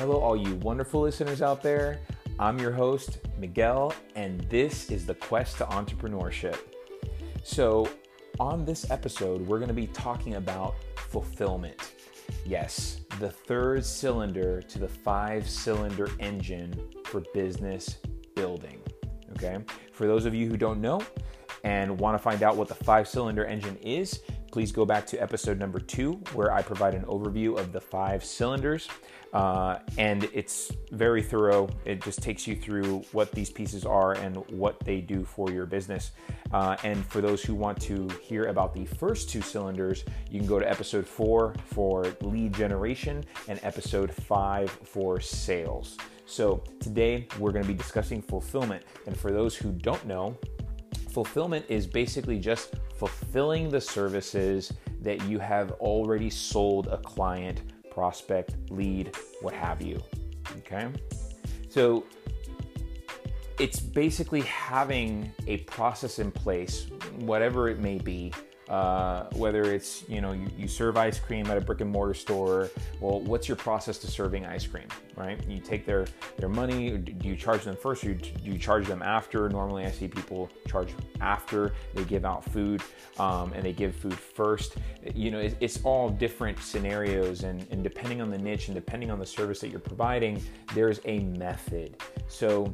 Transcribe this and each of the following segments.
Hello, all you wonderful listeners out there. I'm your host, Miguel, and this is the quest to entrepreneurship. So, on this episode, we're going to be talking about fulfillment. Yes, the third cylinder to the five cylinder engine for business building. Okay, for those of you who don't know and want to find out what the five cylinder engine is, please go back to episode number two, where I provide an overview of the five cylinders. Uh, and it's very thorough. It just takes you through what these pieces are and what they do for your business. Uh, and for those who want to hear about the first two cylinders, you can go to episode four for lead generation and episode five for sales. So today we're going to be discussing fulfillment. And for those who don't know, fulfillment is basically just fulfilling the services that you have already sold a client, prospect, lead, what have you. Okay? So it's basically having a process in place, whatever it may be, uh, whether it's you know you, you, serve ice cream at a brick and mortar store well what's your process to serving ice cream right? You take their their money do you charge them first or do you charge them after? Normally i see people charge after they give out food um, and they give food first. You know it, it's all different scenarios and, and depending on the niche and depending on the service that you're providing there's a method. So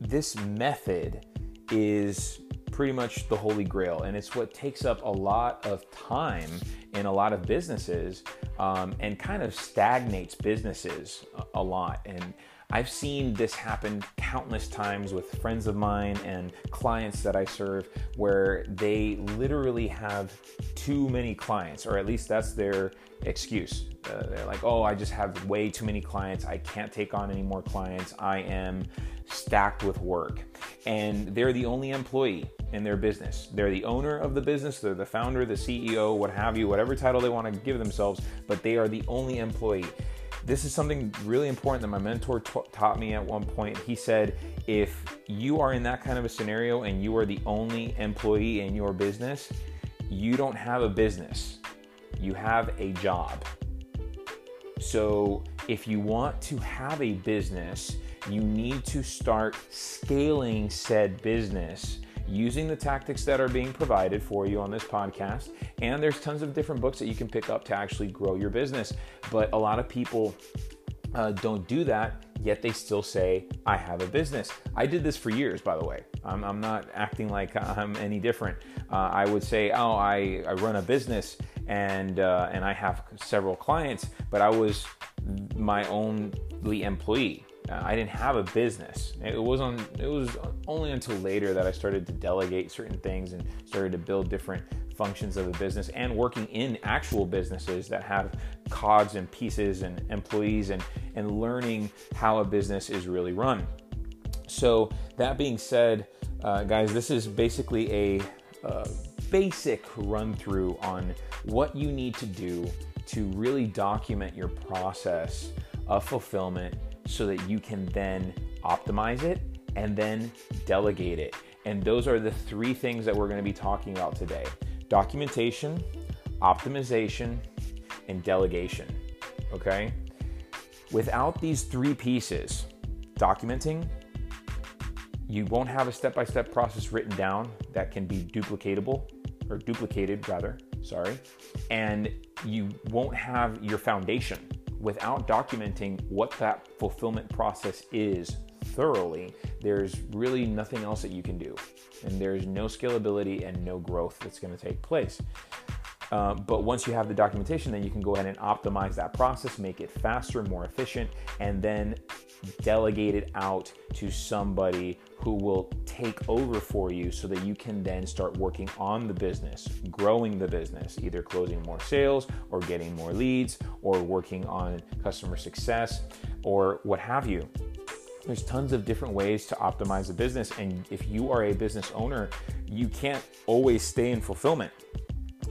this method is pretty much the holy grail, and it's what takes up a lot of time in a lot of businesses um, and kind of stagnates businesses a, lot. And I've seen this happen countless times with friends of mine and clients that I serve where they literally have too many clients, or at least that's their excuse. Uh, they're like, oh, I just have way too many clients. I can't take on any more clients. I am stacked with work. And they're the only employee in their business. They're the owner of the business, they're the founder, the CEO, what have you, whatever title they want to give themselves, but they are the only employee. This is something really important that my mentor t- taught me at one point. He said, if you are in that kind of a scenario and you are the only employee in your business, you don't have a business, you have a job. So, if you want to have a business, you need to start scaling said business using the tactics that are being provided for you on this podcast. And there's tons of different books that you can pick up to actually grow your business. But a lot of people uh, don't do that, yet they still say, I have a business. I did this for years, by the way. I'm, I'm not acting like I'm any different. Uh, I would say, Oh, I, I run a business and, uh, and I have several clients, but I was my only employee. Uh, I didn't have a business. It was on. It was only until later that I started to delegate certain things and started to build different functions of a business and working in actual businesses that have cogs and pieces and employees and and learning how a business is really run. So that being said, uh, guys, this is basically a basic run through on what you need to do to really document your process of fulfillment so that you can then optimize it and then delegate it. And those are the three things that we're going to be talking about today documentation, optimization, and delegation. Okay? Without these three pieces, documenting, you won't have a step by step process written down that can be duplicatable or duplicated, rather, sorry, and you won't have your foundation without documenting what that fulfillment process is thoroughly, there's really nothing else that you can do. And there's no scalability and no growth that's going to take place. Uh, but once you have the documentation, then you can go ahead and optimize that process, make it faster, more efficient, and then delegate it out to somebody who will take over for you so that you can then start working on the business, growing the business, either closing more sales or getting more leads or working on customer success or what have you. There's tons of different ways to optimize a business. And if you are a business owner, you can't always stay in fulfillment.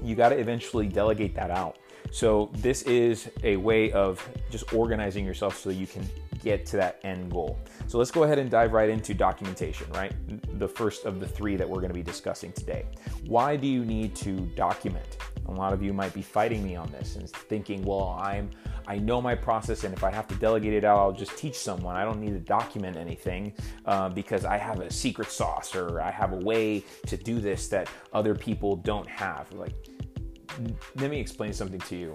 You got to eventually delegate that out. So, this is a way of just organizing yourself so you can get to that end goal. So let's go ahead and dive right into documentation, right? The first of the three that we're going to be discussing today. Why do you need to document? A lot of you might be fighting me on this and thinking, well, I'm I know my process, and if I have to delegate it out, I'll just teach someone. I don't need to document anything uh, because I have a secret sauce or I have a way to do this that other people don't have. Like, let me explain something to you.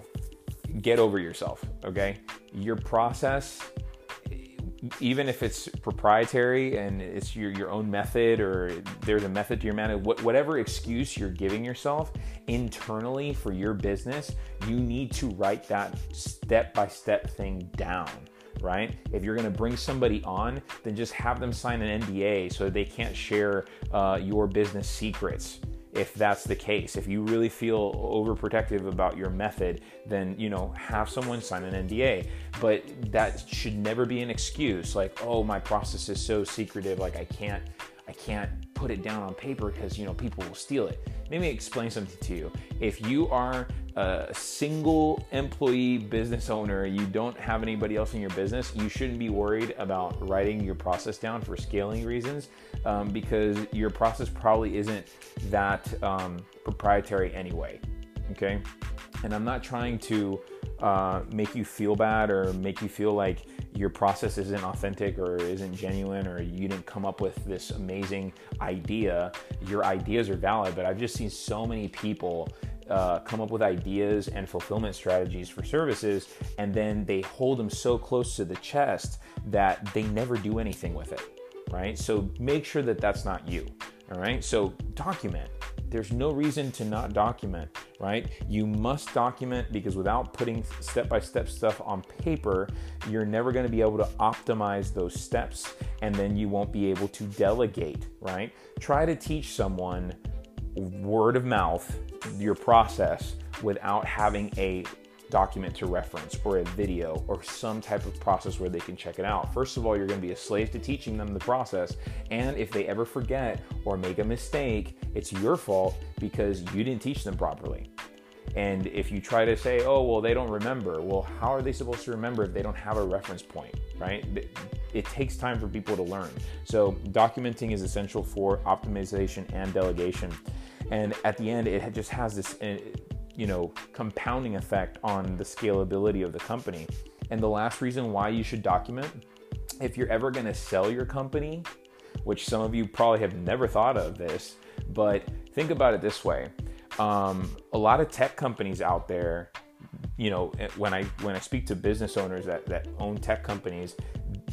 Get over yourself, okay? Your process even if it's proprietary and it's your, your own method or there's a method to your method, whatever excuse you're giving yourself internally for your business, you need to write that step by step thing down. Right? If you're going to bring somebody on, then just have them sign an NDA so they can't share uh, your business secrets if that's the case. If you really feel overprotective about your method, then you know have someone sign an NDA. But that should never be an excuse. Like, oh, my process is so secretive, like I can't, I can't put it down on paper because you know people will steal it. Let me explain something to you. If you are a single employee business owner, you don't have anybody else in your business, you shouldn't be worried about writing your process down for scaling reasons um, because your process probably isn't that um, proprietary anyway. Okay. And I'm not trying to uh, make you feel bad or make you feel like your process isn't authentic or isn't genuine or you didn't come up with this amazing idea. Your ideas are valid, but I've just seen so many people uh, come up with ideas and fulfillment strategies for services, and then they hold them so close to the chest that they never do anything with it, right? So make sure that that's not you, all right? So document. There's no reason to not document, right? You must document because without putting step by step stuff on paper, you're never going to be able to optimize those steps and then you won't be able to delegate, right? Try to teach someone word of mouth your process without having a document to reference or a video or some type of process where they can check it out. First of all, you're going to be a slave to teaching them the process. And if they ever forget or make a mistake, it's your fault because you didn't teach them properly. And if you try to say, oh, well, they don't remember, well, how are they supposed to remember if they don't have a reference point, right? It takes time for people to learn. So, documenting is essential for optimization and delegation. And at the end, it just has this, eh, you know, compounding effect on the scalability of the company. And the last reason why you should document, if you're ever going to sell your company, which some of you probably have never thought of this, but think about it this way. Um, a lot of tech companies out there, you know, eh, when I when I speak to business owners that, that own tech companies,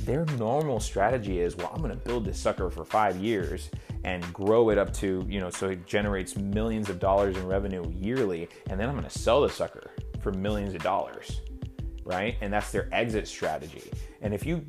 their normal strategy is, well, I'm going to build this sucker for five years and grow it up to, you know, so it generates millions of dollars in revenue yearly. And then I'm going to sell the sucker for millions of dollars, right? And that's their exit strategy. And if you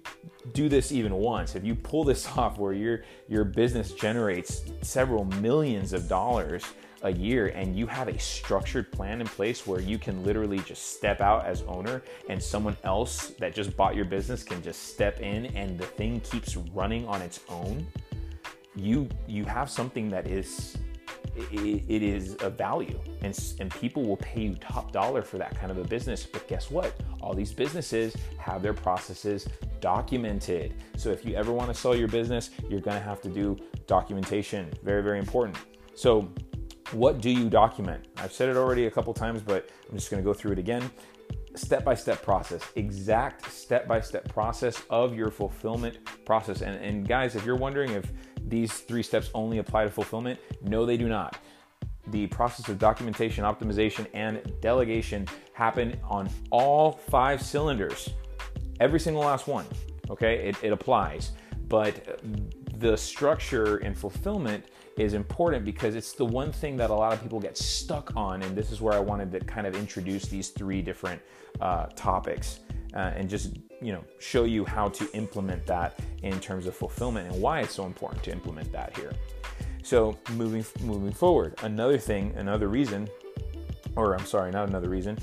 do this even once, if you pull this off where your your business generates several millions of dollars a year and you have a structured plan in place where you can literally just step out as owner and someone else that just bought your business can just step in and the thing keeps running on its own you you have something that is it, is a value. And, and people will pay you top dollar for that kind of a business. But guess what? All these businesses have their processes documented. So if you ever want to sell your business you're going to have to do documentation. Very very important. So what do you document? I've said it already a couple times but i'm just going to go through it again step by step process, exact step by step process of your fulfillment process. And, and guys, if you're wondering if these three steps only apply to fulfillment, no, they do not. The process of documentation, optimization, and delegation happen on all five cylinders, every single last one. Okay, it, it applies. But the structure and fulfillment is important because it's the one thing that a lot of people get stuck on. And this is where I wanted to kind of introduce these three different uh, topics uh, and just you know show you how to implement that in terms of fulfillment and why it's so important to implement that here. So moving moving forward, another thing, another reason, or I'm sorry, not another reason,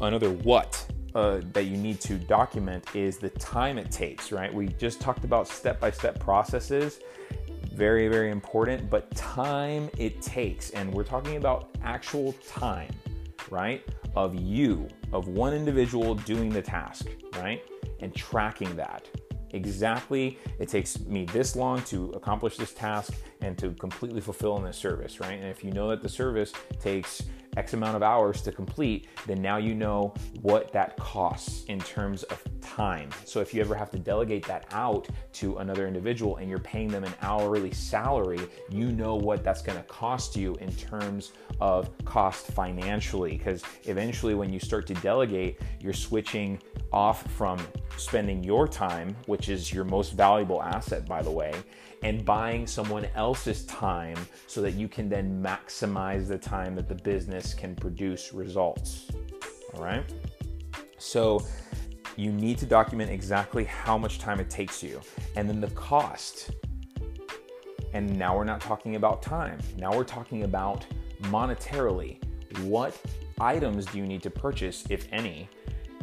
another what uh, that you need to document is the time it takes. Right? We just talked about step by step processes very, very important, but time it takes. And we're talking about actual time, right? Of you, of one individual doing the task, right? And tracking that. exactly it takes me this long to accomplish this task and to completely fulfill in this service, right? And if you know that the service takes X amount of hours to complete, then now you know what that costs in terms of time. So if you ever have to delegate that out to another individual and you're paying them an hourly salary, you know what that's going to cost you in terms of cost financially. Because eventually, when you start to delegate, you're switching off from spending your time, which is your most valuable asset, by the way, and buying someone else's time so that you can then maximize the time that the business can produce results. All right. So you need to document exactly how much time it takes you and then the cost. And now we're not talking about time. Now we're talking about monetarily. What items do you need to purchase, if any,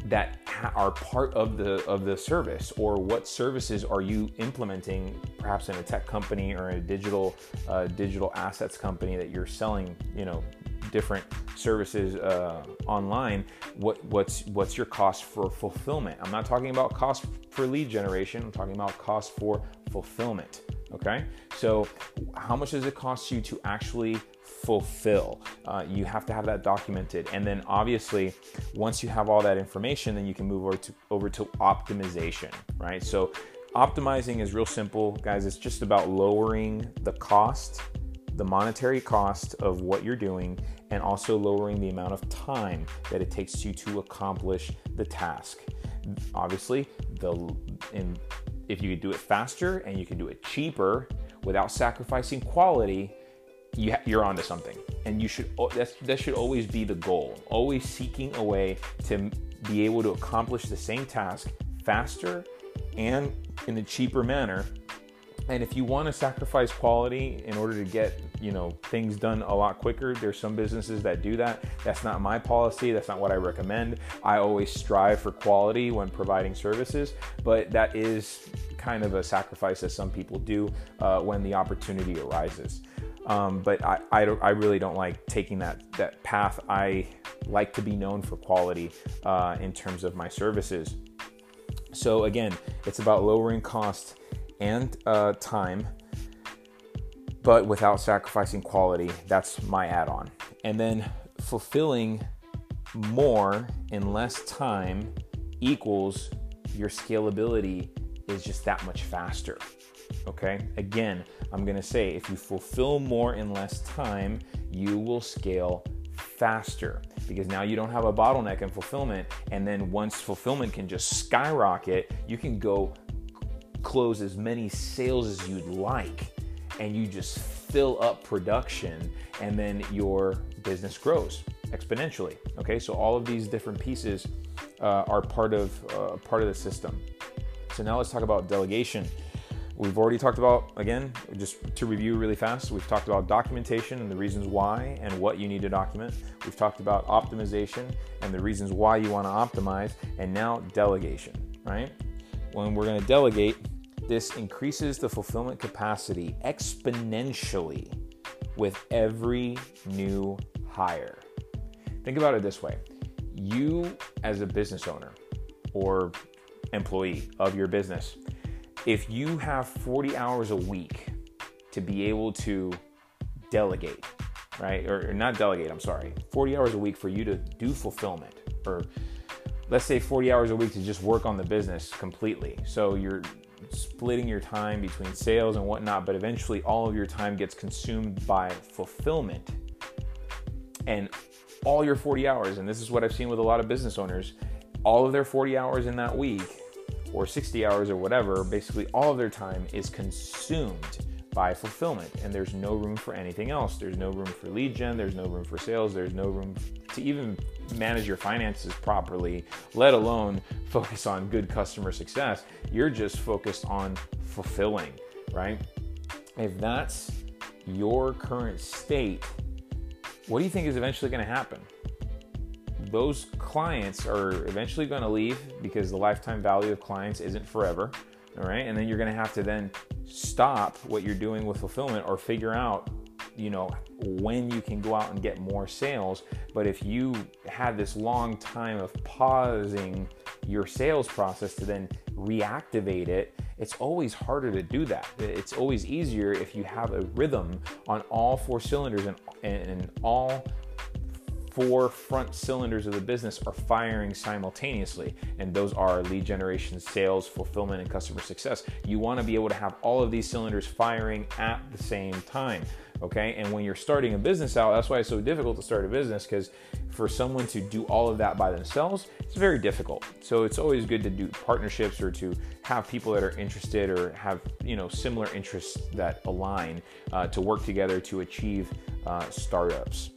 that are part of the of the service or what services are you implementing perhaps in a tech company or a digital uh, digital assets company that you're selling you know different services uh, online what what's what's your cost for fulfillment i'm not talking about cost for lead generation i'm talking about cost for fulfillment okay so how much does it cost you to actually fulfill. Uh, you have to have that documented. And then obviously, once you have all that information, then you can move over to, over to optimization, right? So optimizing is real simple, guys. It's just about lowering the cost, the monetary cost of what you're doing, and also lowering the amount of time that it takes you to accomplish the task. Obviously, the in, if you could do it faster and you can do it cheaper without sacrificing quality, you ha- you're onto something, and you should oh, that's, that should always be the goal. Always seeking a way to be able to accomplish the same task faster and in a cheaper manner. And if you want to sacrifice quality in order to get you know things done a lot quicker, there's some businesses that do that. That's not my policy. That's not what I recommend. I always strive for quality when providing services, but that is kind of a sacrifice that some people do uh, when the opportunity arises. Um, but I, I, I, really don't like taking that, that path. I like to be known for quality uh, in terms of my services. So, again, it's about lowering cost and uh, time, but without sacrificing quality. That's my add on. And then fulfilling more in less time equals your scalability is just that much faster. Okay, again, I'm gonna say if you fulfill more in less time, you will scale faster because now you don't have a bottleneck in fulfillment. And then once fulfillment can just skyrocket, you can go close as many sales as you'd like and you just fill up production and then your business grows exponentially okay so all of these different pieces uh, are part of uh, part of the system so now let's talk about delegation We've already talked about, again, just to review really fast, we've talked about documentation and the reasons why and what you need to document. We've talked about optimization and the reasons why you want to optimize, and now delegation, right? When we're going to delegate, this increases the fulfillment capacity exponentially with every new hire. Think about it this way you, as a business owner or employee of your business, if you have 40 hours a week to be able to delegate, right? Or, or, not delegate, I'm sorry, 40 hours a week for you to do fulfillment, or let's say 40 hours a week to just work on the business completely. So you're splitting your time between sales and whatnot, but eventually all of your time gets consumed by fulfillment. And all your 40 hours, and this is what I've seen with a lot of business owners, all of their 40 hours in that week or 60 hours or whatever, basically all of their time is consumed by fulfillment and there's no room for anything else. There's no room for lead gen, there's no room for sales, there's no room to even manage your finances properly, let alone focus on good customer success. You're just focused on fulfilling, right? If that's your current state, what do you think is eventually going to happen? those clients are eventually going to leave because the lifetime value of clients isn't forever. All right. And then you're going to have to then stop what you're doing with fulfillment or figure out, you know, when you can go out and get more sales. But if you had this long time of pausing your sales process to then reactivate it, it's always harder to do that. It's always easier if you have a rhythm on all four cylinders and, and all four front cylinders of the business are firing simultaneously, and those are lead generation, sales, fulfillment, and customer success. You want to be able to have all of these cylinders firing at the same time. Okay, and when you're starting a business out, that's why it's so difficult to start a business because for someone to do all of that by themselves, it's very difficult. So it's always good to do partnerships or to have people that are interested or have you know similar interests that align uh, to work together to achieve uh, startups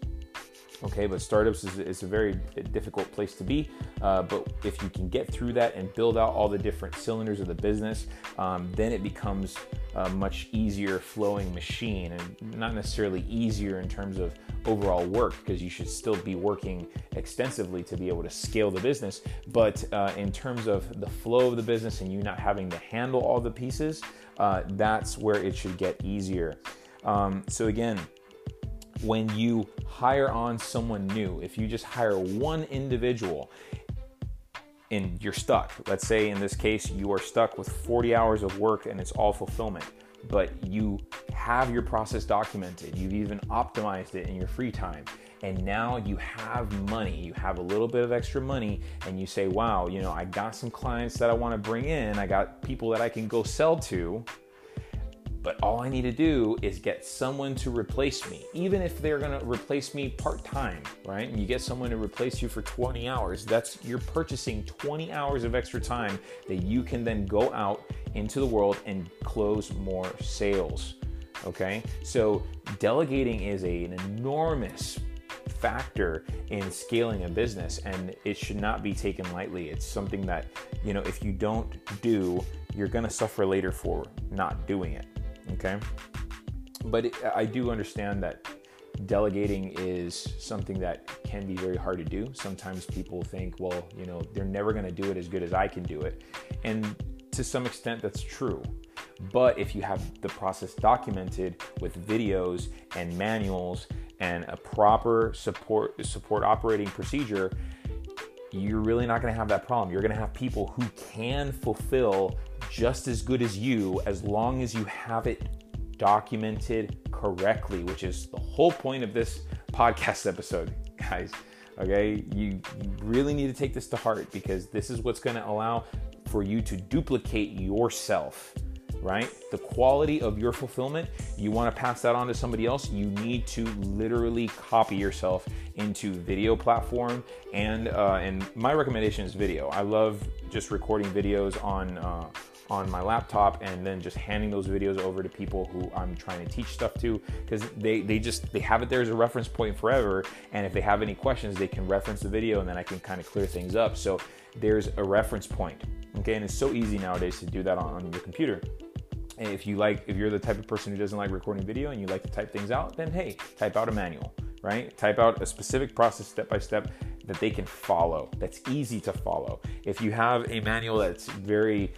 okay but startups is, is, a very difficult place to be uh, but if you can get through that and build out all the different cylinders of the business um, then it becomes a much easier flowing machine and not necessarily easier in terms of overall work because you should still be working extensively to be able to scale the business. But uh, in terms of the flow of the business and you not having to handle all the pieces uh, that's where it should get easier. Um, so again when you hire on someone new, if you just hire one individual and you're stuck, let's say in this case, you are stuck with 40 hours of work and it's all fulfillment, but you have your process documented, you've even optimized it in your free time. And now you have money, you have a little bit of extra money, and you say, Wow, you know, I got some clients that I want to bring in, I got people that I can go sell to but all I need to do is get someone to replace me, even if they're to replace me part time, right? And you get someone to replace you for 20 hours. That's you're purchasing 20 hours of extra time that you can then go out into the world and close more sales. Okay, so delegating is a, an enormous factor in scaling a business and it should not be taken lightly. It's something that, you know, if you don't do, you're going to suffer later for not doing it okay? But i do understand that delegating is something that can be very hard to do. Sometimes people think well you know they're never going to do it as good as i can do it. And to some extent that's true. But if you have the process documented with videos and manuals and a proper support support operating procedure you're really not going to have that problem. You're going to have people who can fulfill just as good as you as long as you have it documented correctly, which is the whole point of this podcast episode, guys. Okay, you, really need to take this to heart because this is what's going to allow for you to duplicate yourself right? The quality of your fulfillment, you want to pass that on to somebody else, you need to literally copy yourself into video platform. And uh, and my recommendation is video. I love just recording videos on. Uh, on my laptop and then just handing those videos over to people who I'm trying to teach stuff to because they, they just they have it there as a reference point forever and if they have any questions they can reference the video and then I can kind of clear things up so there's a reference point okay and it's so easy nowadays to do that on, on your computer and if you like, if you're the type of person who doesn't like recording video and you like to type things out, then hey, type out a manual, right? Type out a specific process step by step that they can follow. That's easy to follow. If you have a manual that's very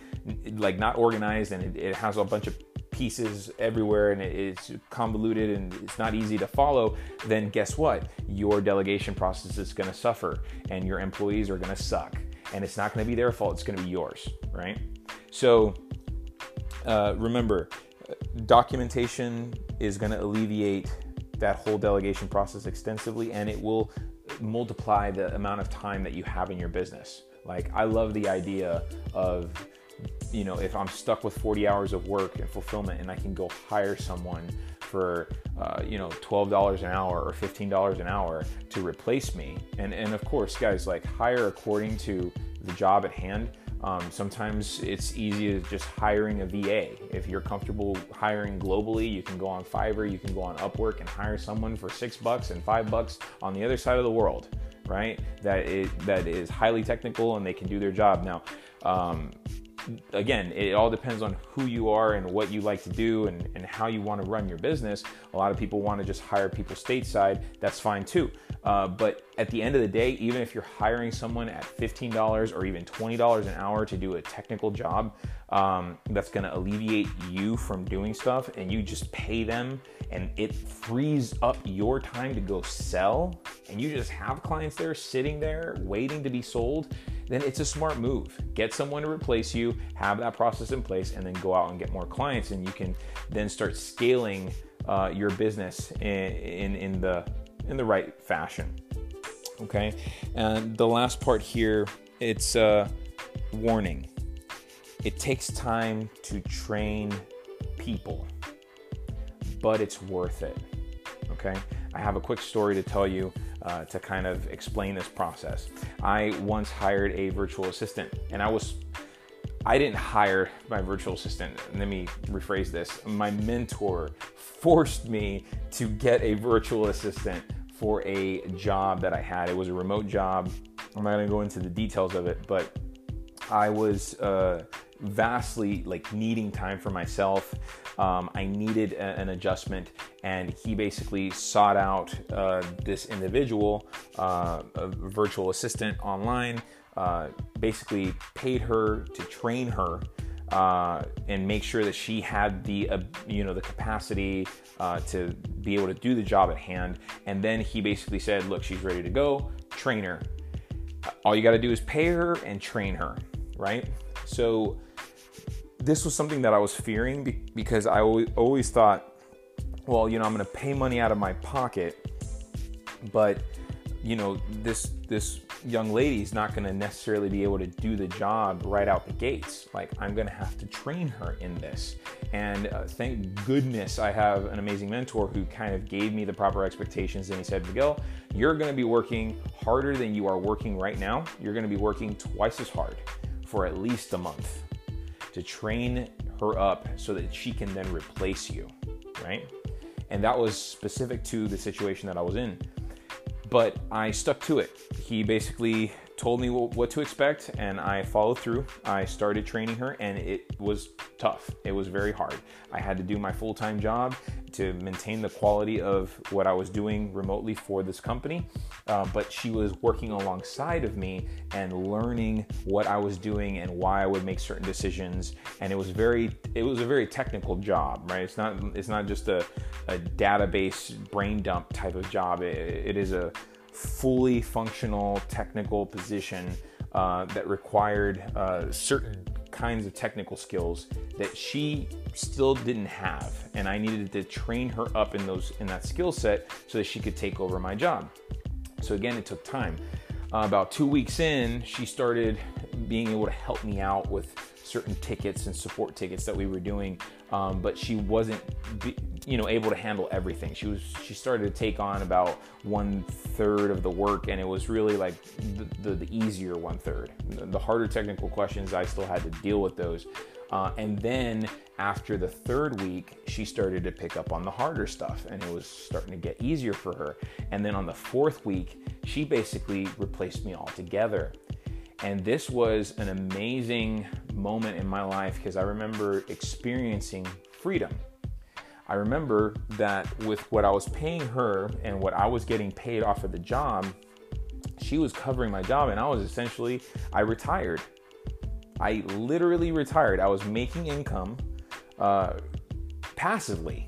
like not organized and it, it has a bunch of pieces everywhere and it's convoluted and it's not easy to follow, then guess what? Your delegation process is going to suffer and your employees are going to suck. And it's not going to be their fault, it's going to be yours, right? So, uh, remember, documentation is going to alleviate that whole delegation process extensively and it will multiply the amount of time that you have in your business. Like, I love the idea of, you know, if I'm stuck with 40 hours of work and fulfillment and I can go hire someone for, uh, you know, $12 an hour or $15 an hour to replace me. And, and of course, guys, like hire according to the job at hand um, sometimes it's easy as just hiring a VA. If you're comfortable hiring globally, you can go on Fiverr, you can go on Upwork and hire someone for six bucks and five bucks on the other side of the world, right? That is, that is highly technical and they can do their job. Now, um, again, it all depends on who you are and what you like to do and, and how you want to run your business. A lot of people want to just hire people stateside. That's fine too. Uh, but at the end of the day, even if you're hiring someone at $15 or even $20 an hour to do a technical job um, that's going to alleviate you from doing stuff and you just pay them and it frees up your time to go sell, and you just have clients there sitting there waiting to be sold, then it's a smart move. Get someone to replace you, have that process in place, and then go out and get more clients, and you can then start scaling uh, your business in, in, in the in the right fashion. Okay, and the last part here, it's a uh, warning. It takes time to train people, but it's worth it. Okay, I have a quick story to tell you uh, to kind of explain this process. I once hired a virtual assistant, and I was I didn't hire my virtual assistant. Let me rephrase this. My mentor forced me to get a virtual assistant for a job that I had. It was a remote job. I'm not going to go into the details of it, but I was uh, vastly like needing time for myself. Um, I needed a, an adjustment, and he basically sought out uh, this individual, uh, a virtual assistant online. Uh, basically, paid her to train her uh, and make sure that she had the uh, you know the capacity uh, to be able to do the job at hand. And then he basically said, "Look, she's ready to go. Train her. All you got to do is pay her and train her." Right? So this was something that I was fearing because I always thought, well, you know, I'm going to pay money out of my pocket, but you know, this this young lady is not going to necessarily be able to do the job right out the gates. Like, I'm going to have to train her in this. And uh, thank goodness I have an amazing mentor who kind of gave me the proper expectations. And he said, Miguel, you're going to be working harder than you are working right now. You're going to be working twice as hard for at least a month to train her up so that she can then replace you, right? And that was specific to the situation that I was in but I stuck to it. He basically told me what to expect and I followed through. I started training her and it was tough. It was very hard. I had to do my full time job to maintain the quality of what I was doing remotely for this company. Uh, but she was working alongside of me and learning what I was doing and why I would make certain decisions. And it was very, it was a very technical job, right? It's not, it's not just a, a database brain dump type of job. it, it is a fully functional technical position uh, that required uh, certain kinds of technical skills that she still didn't have. And i needed to train her up in those in that skill set so that she could take over my job. So again it took time. Uh, about two weeks in she started being able to help me out with certain tickets and support tickets that we were doing. Um, but she wasn't be, you know able to handle everything. She was she started to take on about one third of the work and it was really like the, the, the easier one third the harder technical questions i still had to deal with those. Uh, and then after the third week she started to pick up on the harder stuff and it was starting to get easier for her. And then on the fourth week she basically replaced me altogether. And this was an amazing moment in my life because I remember experiencing freedom. I remember that with what I was paying her and what I was getting paid off of the job, she was covering my job and I was essentially, I retired. I literally retired. I was making income uh, passively,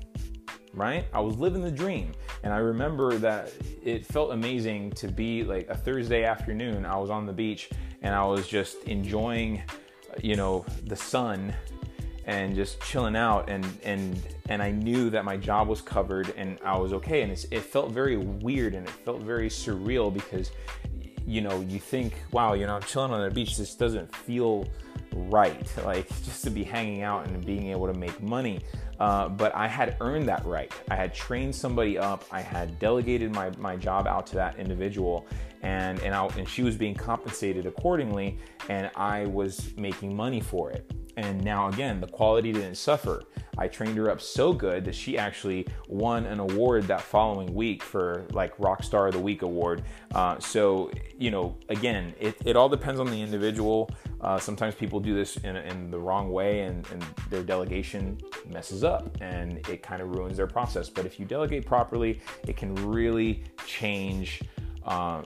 right? I was living the dream. And I remember that it felt amazing to be like a Thursday afternoon. I was on the beach and I was just enjoying, you know, the sun and just chilling out and and and I knew that my job was covered and I was okay and it felt very weird and it felt very surreal because you know you think wow you know I'm chilling on the beach this doesn't feel right like just to be hanging out and being able to make money uh, but I had earned that right. I had trained somebody up. I had delegated my, my job out to that individual, and and, I, and she was being compensated accordingly, and I was making money for it. And now again, the quality didn't suffer. I trained her up so good that she actually won an award that following week for like Rockstar of the Week award. Uh, so, you know, again, it, it all depends on the individual. Uh, sometimes people do this in, in the wrong way and, and their delegation messes up and it kind of ruins their process. But if you delegate properly, it can really change uh,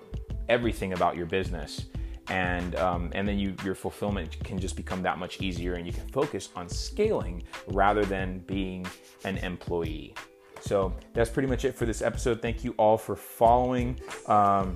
everything about your business and um, and then you, your fulfillment can just become that much easier and you can focus on scaling rather than being an employee So that's pretty much it for this episode. Thank you all for following. Um,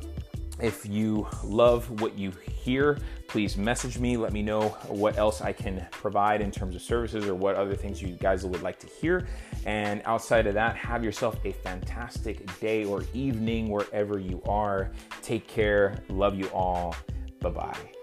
if you love what you hear, please message me. Let me know what else I can provide in terms of services or what other things you guys would like to hear. And outside of that, have yourself a fantastic day or evening wherever you are. Take care. Love you all. Bye bye.